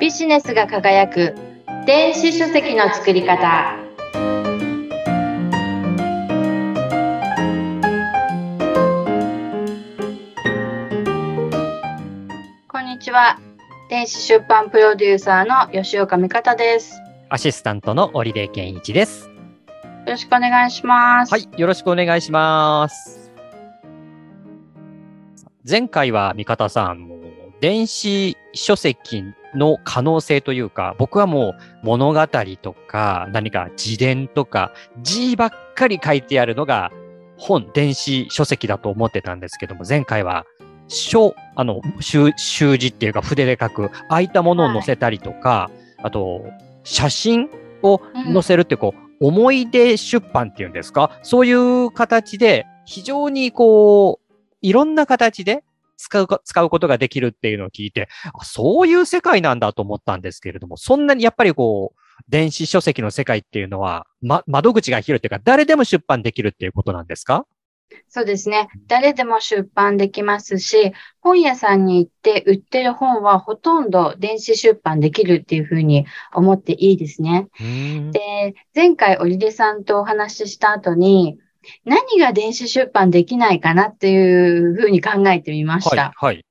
ビジネスが輝く。電子書籍の作り方。こんにちは。電子出版プロデューサーの吉岡美方です。アシスタントの織出健一です。よろしくお願いします。はい、よろしくお願いします。前回は味方さん、電子書籍の可能性というか、僕はもう物語とか何か自伝とか字ばっかり書いてあるのが本、電子書籍だと思ってたんですけども、前回は書、あの、習習字っていうか筆で書く、ああいったものを載せたりとか、あと、写真を載せるってこう、思い出出版っていうんですか？そういう形で、非常にこう、いろんな形で使うか、使うことができるっていうのを聞いて、あそういう世界なんだと思ったんですけれども、そんなにやっぱりこう、電子書籍の世界っていうのは、ま、窓口が広いっていうか、誰でも出版できるっていうことなんですか？そうですね。誰でも出版できますし、本屋さんに行って売ってる本はほとんど電子出版できるっていうふうに思っていいですね。で、前回織出さんとお話しした後に、何が電子出版できないかなっていうふうに考えてみました。はい、はい。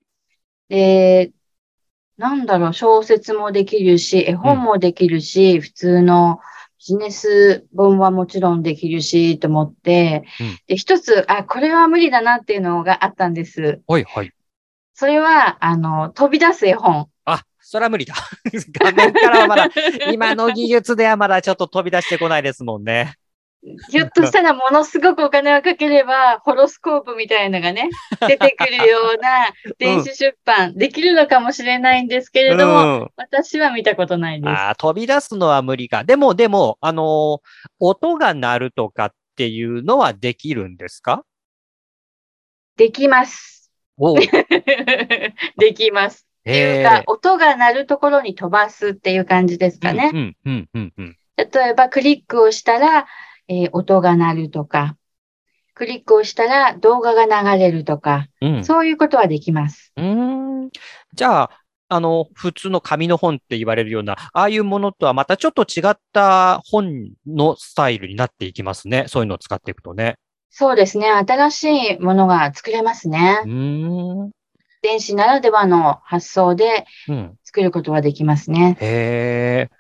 で、なんだろう、小説もできるし、絵本もできるし、普通のビジネス本はもちろんできるし、と思って、うんで、一つ、あ、これは無理だなっていうのがあったんです。はい、はい。それは、あの、飛び出す絵本。あ、それは無理だ。画面からはまだ、今の技術ではまだちょっと飛び出してこないですもんね。ひょっとしたらものすごくお金をかければ、ホロスコープみたいのがね、出てくるような電子出版できるのかもしれないんですけれども、うん私は見たことないです。ああ、飛び出すのは無理か。でも、でも、あのー音が鳴るとかっていうのはできるんですか？できます。できます。っていうか、音が鳴るところに飛ばすっていう感じですかね。例えば、クリックをしたら、えー音が鳴るとか、クリックをしたら動画が流れるとか、うん。そういうことはできます。うーん。じゃあ、あの、普通の紙の本って言われるような、ああいうものとはまたちょっと違った本のスタイルになっていきますね。そういうのを使っていくとね。そうですね。新しいものが作れますねう。ーん。電子ならではの発想でうん。作ることができますね。へえ。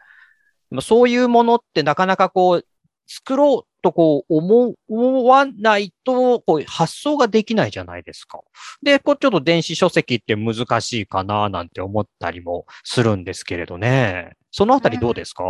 まあそういうものってなかなかこう、作ろうとこう思思わないと、こう発想ができないじゃないですか。で、こうちょっと電子書籍って難しいかななんて思ったりもするんですけれどね。そのあたりどうですか、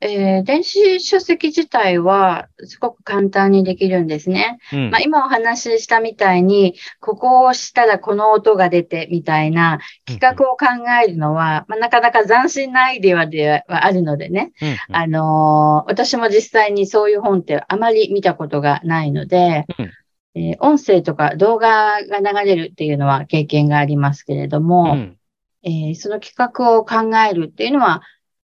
えー電子書籍自体はすごく簡単にできるんですね。うん。まあ、今お話ししたみたいに、ここを押したらこの音が出てみたいな企画を考えるのは、まあ、なかなか斬新なアイデアではあるのでね、うんうん。あのー私も実際にそういう本ってあまり見たことがないので、うん。えー音声とか動画が流れるっていうのは経験がありますけれども、うん。えーその企画を考えるっていうのは、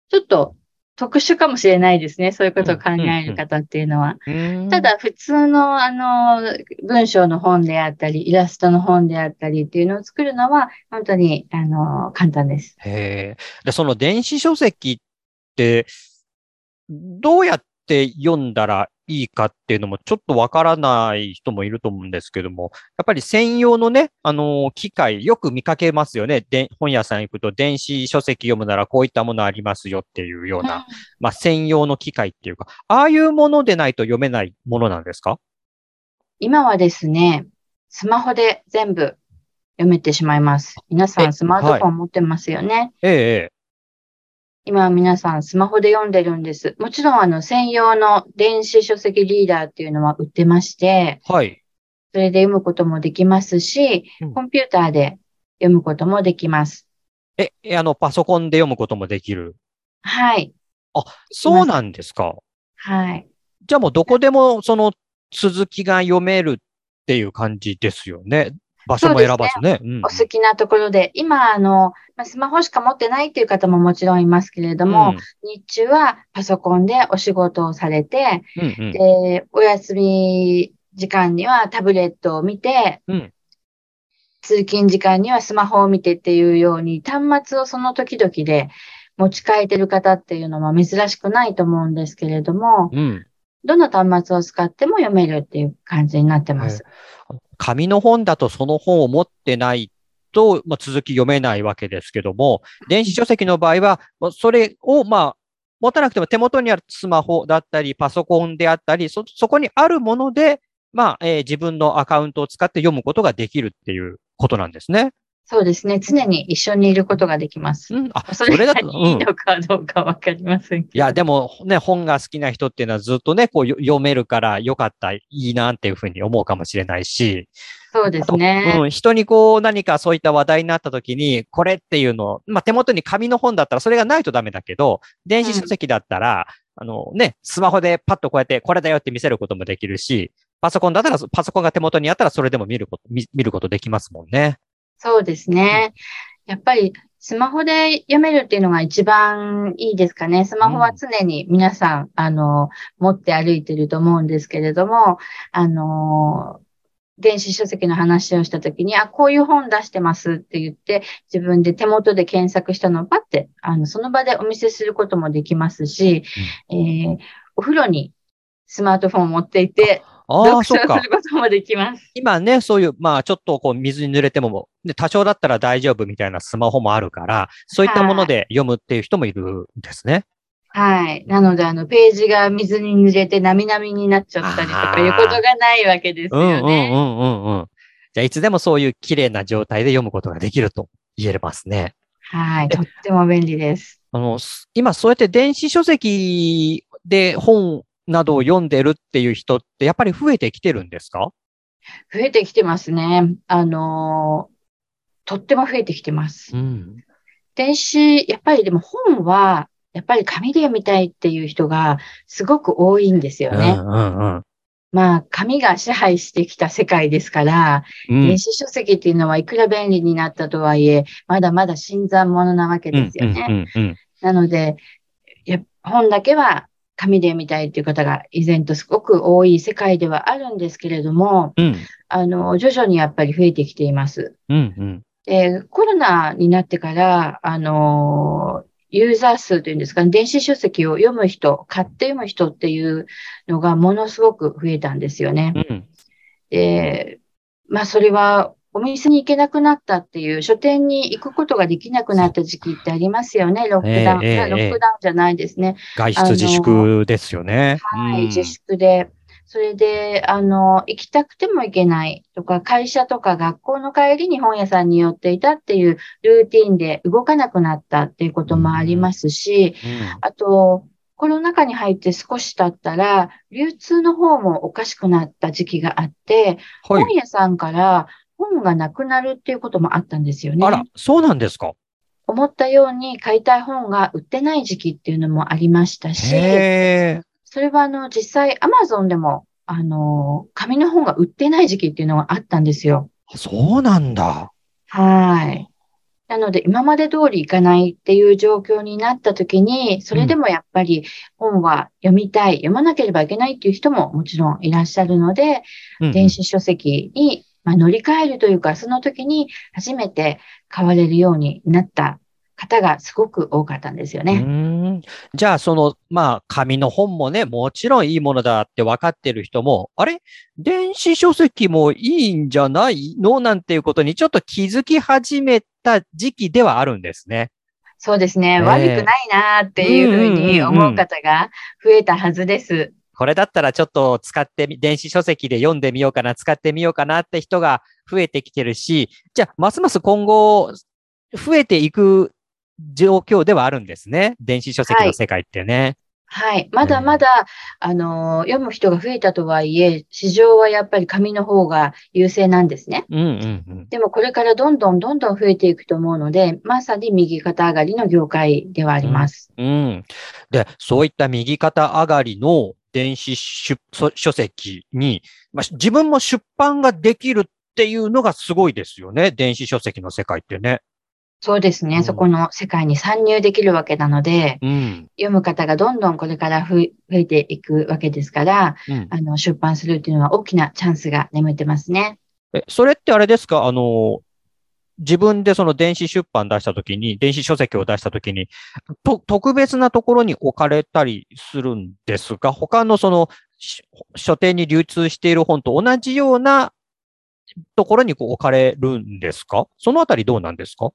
ちょっと特殊かもしれないですね。そういうことを考える方っていうのは。うんただ、普通の、あの、文章の本であったり、イラストの本であったりっていうのを作るのは、本当に、あの、簡単です。へえ。で、その電子書籍って、どうやって読んだらいいかっていうのもちょっとわからない人もいると思うんですけども、やっぱり専用のね、あの、機械、よく見かけますよね。で、本屋さん行くと電子書籍読むならこういったものありますよっていうような、まあ、専用の機械っていうか、ああいうものでないと読めないものなんですか？今はですね、スマホで全部読めてしまいます。皆さえんスマートフォン持ってますよね。ええ、ええ。今は皆さんスマホで読んでるんです。もちろん、あの、専用の電子書籍リーダーっていうのは売ってまして、はい。それで読むこともできますしうん、コンピューターで読むこともできます。え、えあの、パソコンで読むこともできる？はい。そうなんですか。はい。じゃあもうどこでもその続きが読めるっていう感じですよね。場所も選ばずね。うん。お好きなところで、今、あの、まあスマホしか持ってないっていう方ももちろんいますけれども、日中はパソコンでお仕事をされて、うんうん。うんで、お休み時間にはタブレットを見て、うん。通勤時間にはスマホを見てっていうように、端末をその時々で持ち替えてる方っていうのは珍しくないと思うんですけれども、うん、どの端末を使っても読めるっていう感じになってます。紙の本だとその本を持ってないと、まあ、続き読めないわけですけども、電子書籍の場合は、それを、まあ、持たなくても手元にあるスマホだったり、パソコンであったり、そ、そこにあるもので、まあ、えー、自分のアカウントを使って読むことができるっていうことなんですね。そうですね。常に一緒にいることができます。うん、あ、それだと。いいのかどうかわかりませんけど、いや、でもね、本が好きな人っていうのはずっとね、こう読めるからよかった、いいなっていうふうに思うかもしれないし。そうですね。うん、人にこう何かそういった話題になった時に、これっていうのまあ手元に紙の本だったらそれがないとダメだけど、電子書籍だったら、うん、あのね、スマホでパッとこうやってこれだよって見せることもできるし、パソコンだったら、パソコンが手元にあったらそれでも見ること、見ることできますもんね。そうですね。やっぱりスマホで読めるっていうのが一番いいですかね。スマホは常に皆さん、うん、あの、持って歩いてると思うんですけれども、あの、電子書籍の話をしたときに、あ、こういう本出してますって言って、自分で手元で検索したのをパッて、あの、その場でお見せすることもできますし、うん、えー、お風呂にスマートフォンを持っていて、ああ、そっか。することもできます。今ね、そういう、まあ、ちょっとこう、水に濡れても、で、多少だったら大丈夫みたいなスマホもあるから、そういったもので読むっていう人もいるんですね。はい。なので、あの、ページが水に濡れて、なみなみになっちゃったりとかいうことがないわけですよね。うんうんうんうんうん。じゃあ、いつでもそういう綺麗な状態で読むことができると言えますね。はい。とっても便利です。あの、今、そうやって電子書籍で本などを読んでるっていう人ってやっぱり増えてきてるんですか？増えてきてますね。あの、とっても増えてきてます。うん、電子、やっぱりでも本は、やっぱり紙で読みたいっていう人がすごく多いんですよね。うんうんうん、まあ、紙が支配してきた世界ですから、うん、電子書籍っていうのはいくら便利になったとはいえ、まだまだ新参者なわけですよね。うんうんうんうん、なので、本だけは紙で読みたいっていう方が依然とすごく多い世界ではあるんですけれども、うん、あの、徐々にやっぱり増えてきています。うんうん、でコロナになってから、あの、ユーザー数というんですか、ね、電子書籍を読む人、買って読む人っていうのがものすごく増えたんですよね。うん、で、まあそれはお店に行けなくなったっていう、書店に行くことができなくなった時期ってありますよね、ロックダウン。えー、ロックダウンじゃないですね。外出自粛ですよね。はい、自粛で。それで、あの、行きたくても行けないとか、会社とか学校の帰りに本屋さんに寄っていたっていうルーティンで動かなくなったっていうこともありますし、うんうん、あと、この中に入って少し経ったら、流通の方もおかしくなった時期があって、はい、本屋さんから本がなくなるっていうこともあったんですよね。あら、そうなんですか。思ったように買いたい本が売ってない時期っていうのもありましたし、それはあの、実際アマゾンでも、あの、紙の本が売ってない時期っていうのがあったんですよ。そうなんだ。はい。なので、今まで通りいかないっていう状況になった時に、それでもやっぱり本は読みたい、読まなければいけないっていう人ももちろんいらっしゃるので、うん、電子書籍にまあ、乗り換えるというか、その時に初めて買われるようになった方がすごく多かったんですよね。じゃあ、その、まあ、紙の本もね、もちろんいいものだって分かってる人も、あれ？電子書籍もいいんじゃないの？なんていうことにちょっと気づき始めた時期ではあるんですね。そうですね。悪くないなっていうふうに思う方が増えたはずです。これだったらちょっと使ってみ、電子書籍で読んでみようかな、使ってみようかなって人が増えてきてるし、じゃあ、ますます今後、増えていく状況ではあるんですね。電子書籍の世界ってね。はい。はい、まだまだ、あの、読む人が増えたとはいえ、市場はやっぱり紙の方が優勢なんですね。うんうんうん、でもこれからどんどんどんどん増えていくと思うので、まさに右肩上がりの業界ではあります。うん、うん、で、そういった右肩上がりの電子書籍に、まあ、自分も出版ができるっていうのがすごいですよね。電子書籍の世界ってね。そうですね、うん、そこの世界に参入できるわけなので、うん、読む方がどんどんこれから増えていくわけですから、うん、あの出版するっていうのは大きなチャンスが眠ってますね。え、それってあれですか？あの、自分でその電子出版出したときに、電子書籍を出したときに、と、特別なところに置かれたりするんですが、他のその書店に流通している本と同じようなところにこう置かれるんですか？そのあたりどうなんですか？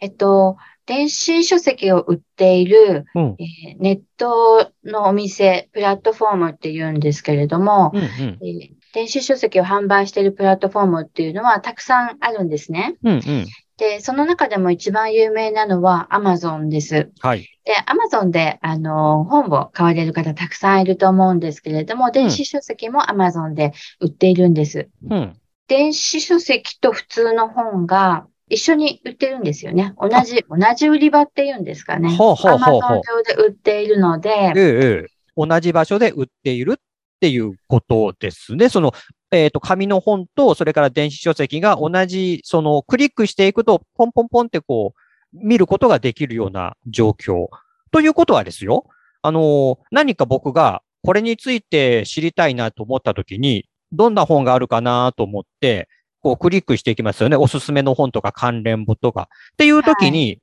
えっと、電子書籍を売っている、うん、えー、ネットのお店、プラットフォームって言うんですけれども、うんうん、えー、電子書籍を販売しているプラットフォームっていうのはたくさんあるんですね。うんうん、で、その中でも一番有名なのは Amazon です。はい。で、Amazon で、あの、本を買われる方たくさんいると思うんですけれども、電子書籍も Amazon で売っているんです。うん、電子書籍と普通の本が一緒に売ってるんですよね。同じ、同じ売り場っていうんですかね。ほうほうほうほう。上で売っているので、ええ、同じ場所で売っているっていうことですね。その、えっ、ー、と、紙の本と、それから電子書籍が同じ、その、クリックしていくと、ポンポンポンってこう、見ることができるような状況。ということはですよ。あの、何か僕がこれについて知りたいなと思ったときに、どんな本があるかなと思って、こうクリックしていきますよね。おすすめの本とか関連本とか。っていう時に、はい、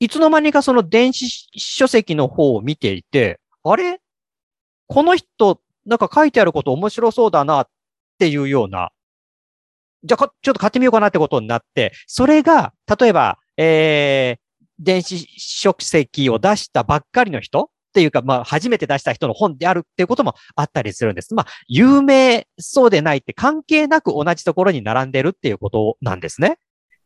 いつの間にかその電子書籍の方を見ていて、あれ？この人、なんか書いてあること面白そうだなっていうような、じゃあ、ちょっと買ってみようかなってことになって、それが、例えば、えー、電子書籍を出したばっかりの人っていうか、まあ、初めて出した人の本であるっていうこともあったりするんです。まあ、有名そうでないって関係なく同じところに並んでるっていうことなんですね。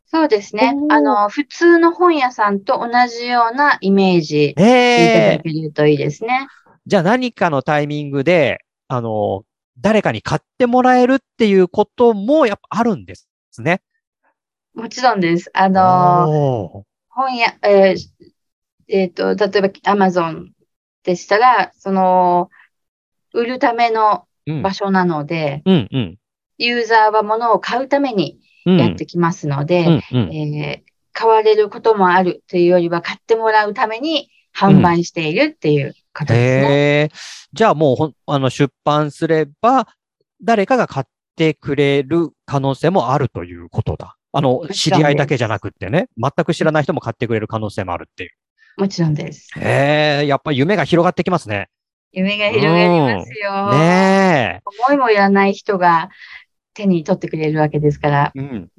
そうですね。あの、普通の本屋さんと同じようなイメージえいただけるといいですね。じゃあ何かのタイミングで、あの、誰かに買ってもらえるっていうこともやっぱあるんですね。もちろんです。あの、本屋、えーえっ、ー、と、例えば Amazon でしたら、その、売るための場所なので、うんうん、ユーザーは物を買うためにやってきますので、え買われることもあるというよりは、買ってもらうために販売しているっていう形ですね。じゃあもうほあの出版すれば、誰かが買ってくれる可能性もあるということだ。あの、知り合いだけじゃなくってね、全く知らない人も買ってくれる可能性もあるっていう。もちろんです。へえ、やっぱ夢が広がってきますね。夢が広がりますよ。ねえ。思いもよらない人が手に取ってくれるわけですから。うん。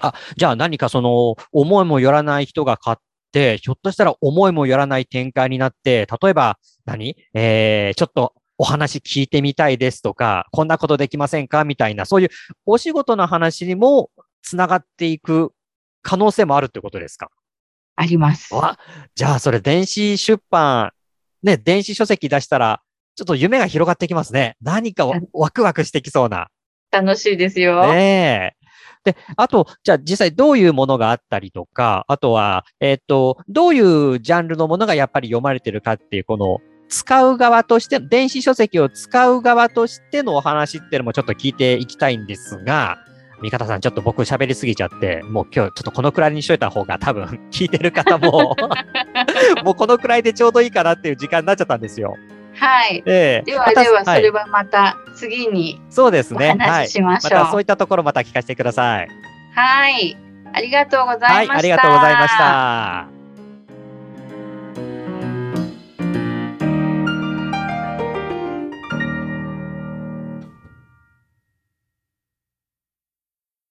あ、じゃあ何かその、思いもよらない人が買って、ひょっとしたら思いもよらない展開になって、例えば何、えー、ちょっとお話聞いてみたいですとか、こんなことできませんか？みたいな、そういうお仕事の話にもつながっていく可能性もあるってことですか？あります。あ、じゃあそれ電子出版、ね、電子書籍出したら、ちょっと夢が広がってきますね。何かワクワクしてきそうな。楽しいですよ。ねえ。で、あと、じゃあ実際どういうものがあったりとか、あとは、えっ、ー、と、どういうジャンルのものがやっぱり読まれてるかっていう、この、使う側として、電子書籍を使う側としてのお話っていうのもちょっと聞いていきたいんですが、味方さん、ちょっと僕喋りすぎちゃって、もう今日ちょっとこのくらいにしといた方が多分聞いてる方ももうこのくらいでちょうどいいかなっていう時間になっちゃったんですよ。はい。えー、ではでは、それはまた次にそうですね。お話ししましょう、はい、またそういったところまた聞かせてください。はい。ありがとうございました。はい、ありがとうございました。